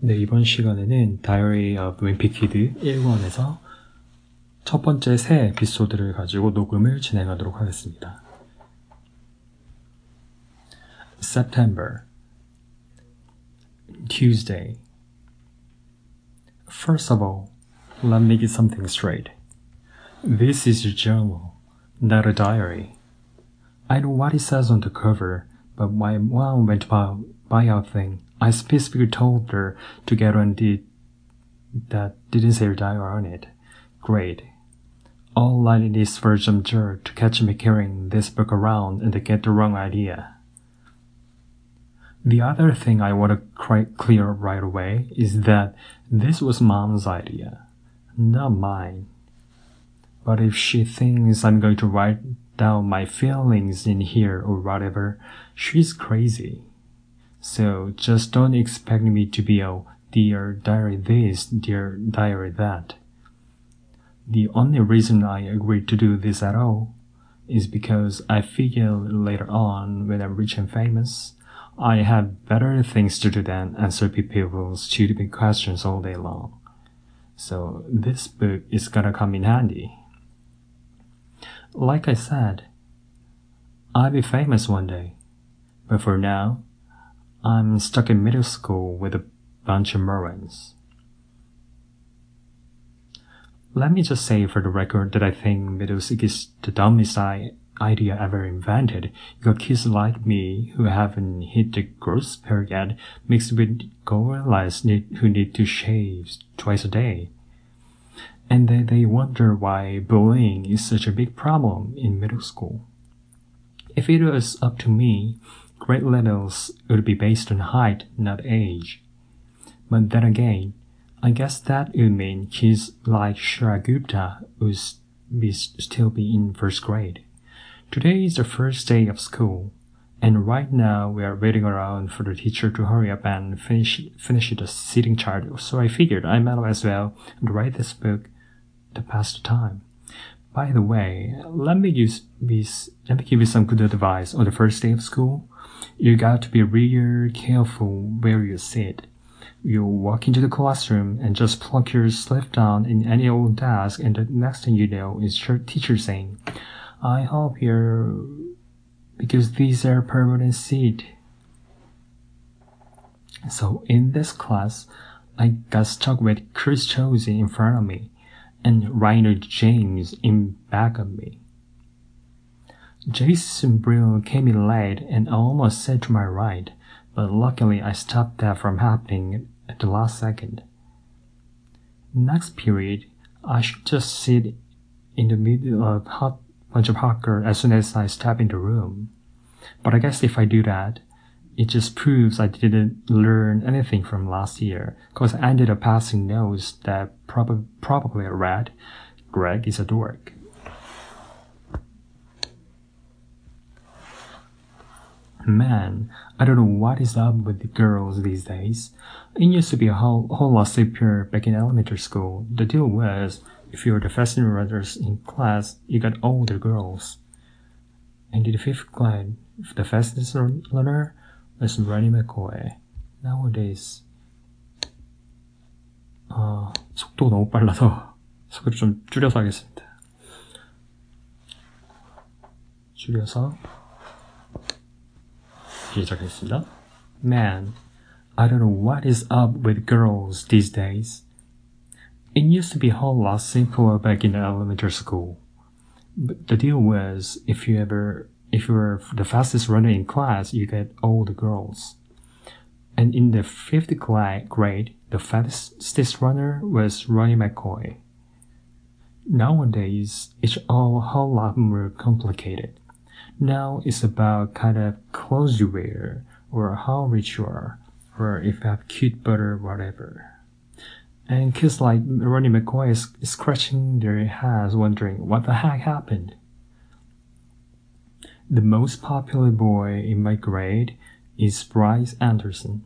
네, 이번 시간에는 Diary of Wimpy Kid 1권에서 첫 번째 새 에피소드를 가지고 녹음을 진행하도록 하겠습니다. September Tuesday First of all, let me get something straight. This is a journal, not a diary. I know what it says on the cover, but when mom went to buy, buy our thing, I specifically told her to get one did that didn't say her diary on it. Great. All I need is for some jerk to catch me carrying this book around and to get the wrong idea. The other thing I want to clear right away is that this was mom's idea, not mine. But if she thinks I'm going to write down my feelings in here or whatever, she's crazy. So just don't expect me to be a dear diary this, dear diary that. The only reason I agreed to do this at all is because I figure later on when I'm rich and famous, I have better things to do than answer people's stupid questions all day long. So this book is gonna come in handy. Like I said, I'll be famous one day. But for now, I'm stuck in middle school with a bunch of morons. Let me just say for the record that I think middle school is the dumbest idea ever invented. You got kids like me who haven't hit the growth yet, mixed with gorillas who need to shave twice a day. And then they wonder why bullying is such a big problem in middle school. If it was up to me, grade levels would be based on height, not age. But then again, I guess that would mean kids like Chirag Gupta would be, still be in first grade. Today is the first day of school, and right now we are waiting around for the teacher to hurry up and finish finish the seating chart. So I figured I might as well write this book to pass the time. By the way, let me use let me give you some good advice on the first day of school. You got to be real careful where you sit. You walk into the classroom and just plunk your slip down in any old desk, and the next thing you know is your teacher saying, I hope you're because these are permanent seat. So in this class, I got stuck with Chris Chosey in front of me and Rainer James in back of me. Jason Brill came in late and almost sat to my right, but luckily I stopped that from happening at the last second. Next period, I should just sit in the middle of a bunch of hot girls as soon as I step in the room. But I guess if I do that, it just proves I didn't learn anything from last year, cause I ended up passing notes that prob- probably read, Greg is a dork. Man, I don't know what is up with the girls these days. It used to be a whole, whole lot simpler back in elementary school. The deal was, if you were the fastest runners in class, you got all the girls. And in the fifth grade, the fastest runner was Ronnie McCoy. Nowadays, 아, 속도가 너무 빨라서 소리를 좀 줄여서 하겠습니다. 줄여서 시작하겠습니다. Man, I don't know what is up with girls these days. It used to be a whole lot simpler back in elementary school. But the deal was, if you ever, if you were the fastest runner in class, you get all the girls. And in the fifth grade, the fastest runner was Ronnie McCoy. Nowadays, it's all a whole lot more complicated. Now it's about kind of clothes you wear, or how rich you are, or if you have cute butt or whatever. And kids like Ronnie McCoy is scratching their heads wondering what the heck happened. The most popular boy in my grade is Bryce Anderson.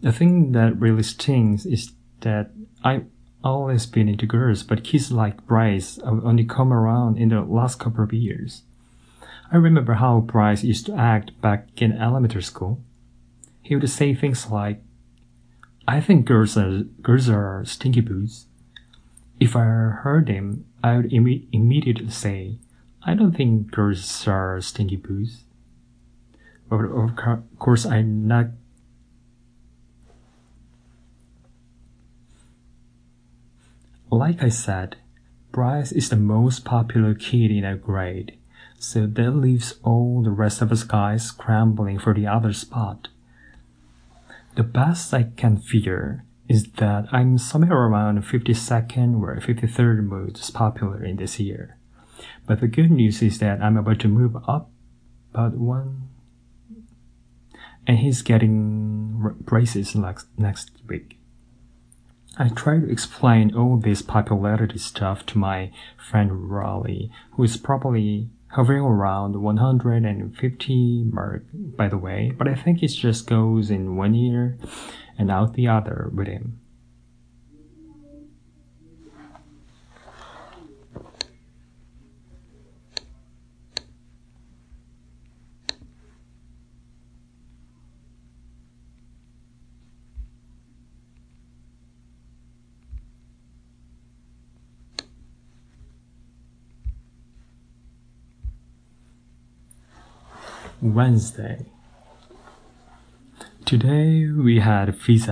The thing that really stings is that I've always been into girls, but kids like Bryce have only come around in the last couple of years. I remember how Bryce used to act back in elementary school. He would say things like, I think girls are girls are stinky boots. If I heard him, I would imme- immediately say, I don't think girls are stinky boots. But of course, I'm not. Like I said, Bryce is the most popular kid in our grade, so that leaves all the rest of us guys scrambling for the other spot. The best I can figure is that I'm somewhere around 52nd or 53rd most popular in this year. But the good news is that I'm about to move up about one, and he's getting braces next, next week. I try to explain all this popularity stuff to my friend Rowley, who is probably hovering around 150 mark by the way, but I think it just goes in one ear and out the other with him. Wednesday. Today we had phys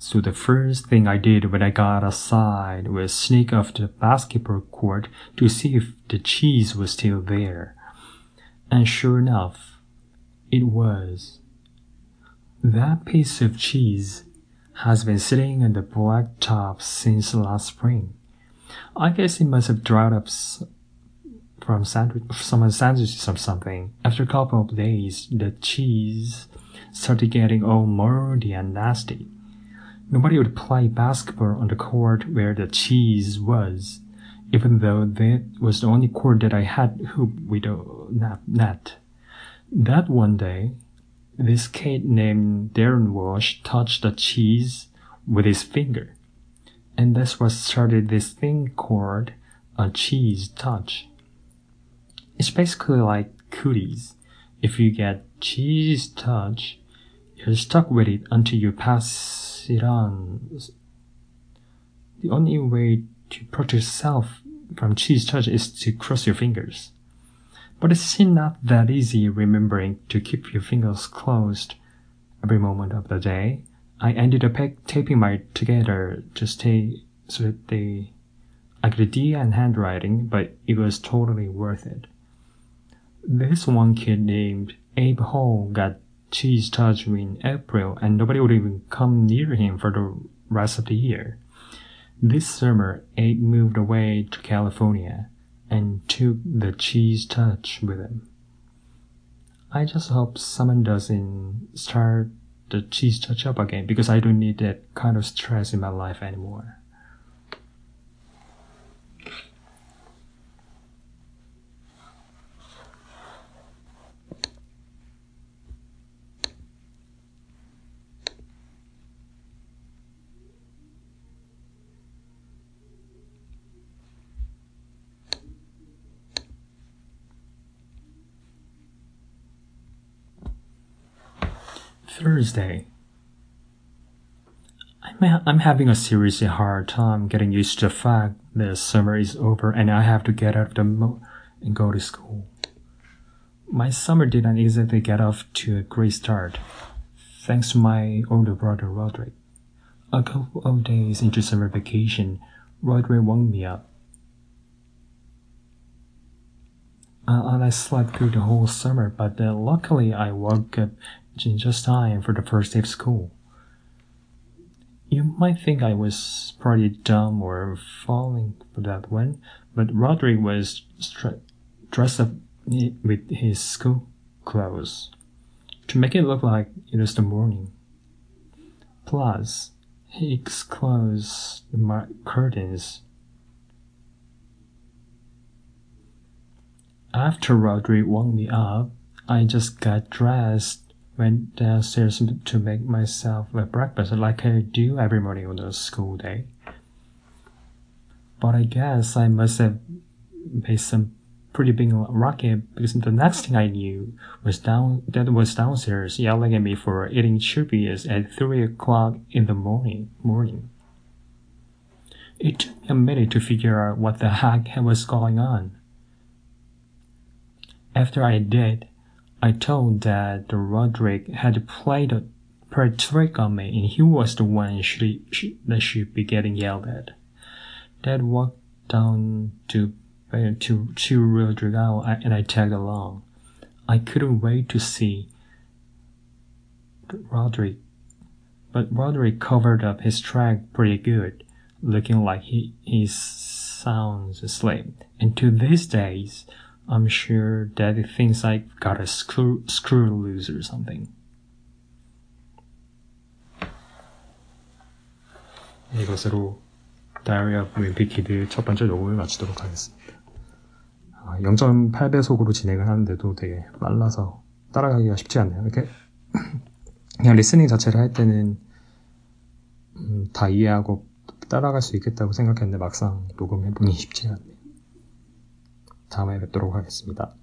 so the first thing I did when I got outside was sneak off to the basketball court to see if the cheese was still there. And sure enough, it was. That piece of cheese has been sitting on the blacktop since last spring. I guess it must have dried up from sandwich, some sandwiches or something. After a couple of days, the cheese started getting all moldy and nasty. Nobody would play basketball on the court where the cheese was, even though that was the only court that I had hoop with a net. That one day, this kid named Darren Walsh touched the cheese with his finger. And that's what started this thing called a cheese touch. It's basically like cooties. If you get cheese touch, you're stuck with it until you pass it on. The only way to protect yourself from cheese touch is to cross your fingers. But it's not that easy remembering to keep your fingers closed every moment of the day. I ended up taping my together to stay so that they I could D and handwriting, but it was totally worth it. This one kid named Abe Hall got cheese touch in April and nobody would even come near him for the rest of the year. This summer, Abe moved away to California and took the cheese touch with him. I just hope someone doesn't start the cheese touch up again because I don't need that kind of stress in my life anymore. Thursday. I'm, I'm having a seriously hard time getting used to the fact that summer is over and I have to get out of the mo and go to school. My summer didn't exactly get off to a great start, thanks to my older brother Roderick. A couple of days into summer vacation, Roderick woke me up. Uh, and I slept through the whole summer, but uh, luckily I woke up just time for the first day of school. You might think I was pretty dumb or falling for that one, but Roderick was dressed up with his school clothes to make it look like it was the morning. Plus, he closed my curtains. After Roderick woke me up, I just got dressed went downstairs to make myself a breakfast like I do every morning on a school day. But I guess I must have made some pretty big rocket because the next thing I knew was down that was downstairs yelling at me for eating chippies at three o'clock in the morning morning. It took me a minute to figure out what the heck was going on. After I did, I told that Roderick had played a trick on me and he was the one should, should, that should be getting yelled at. Dad walked down to uh, to to Roderick out and I tagged along. I couldn't wait to see Roderick, but Roderick covered up his track pretty good, looking like he is sounds asleep. And to these days, I'm sure he thinks I got a screw screw loose or something. 이것으로 of Wimpy Kid 첫 번째 녹음을 마치도록 하겠습니다. 0.8배속으로 진행을 하는데도 되게 빨라서 따라가기가 쉽지 않네요. 이렇게 그냥 리스닝 자체를 할 때는 음, 다 이해하고 따라갈 수 있겠다고 생각했는데 막상 녹음해보니 쉽지 않네요. 다음에 뵙도록 하겠습니다.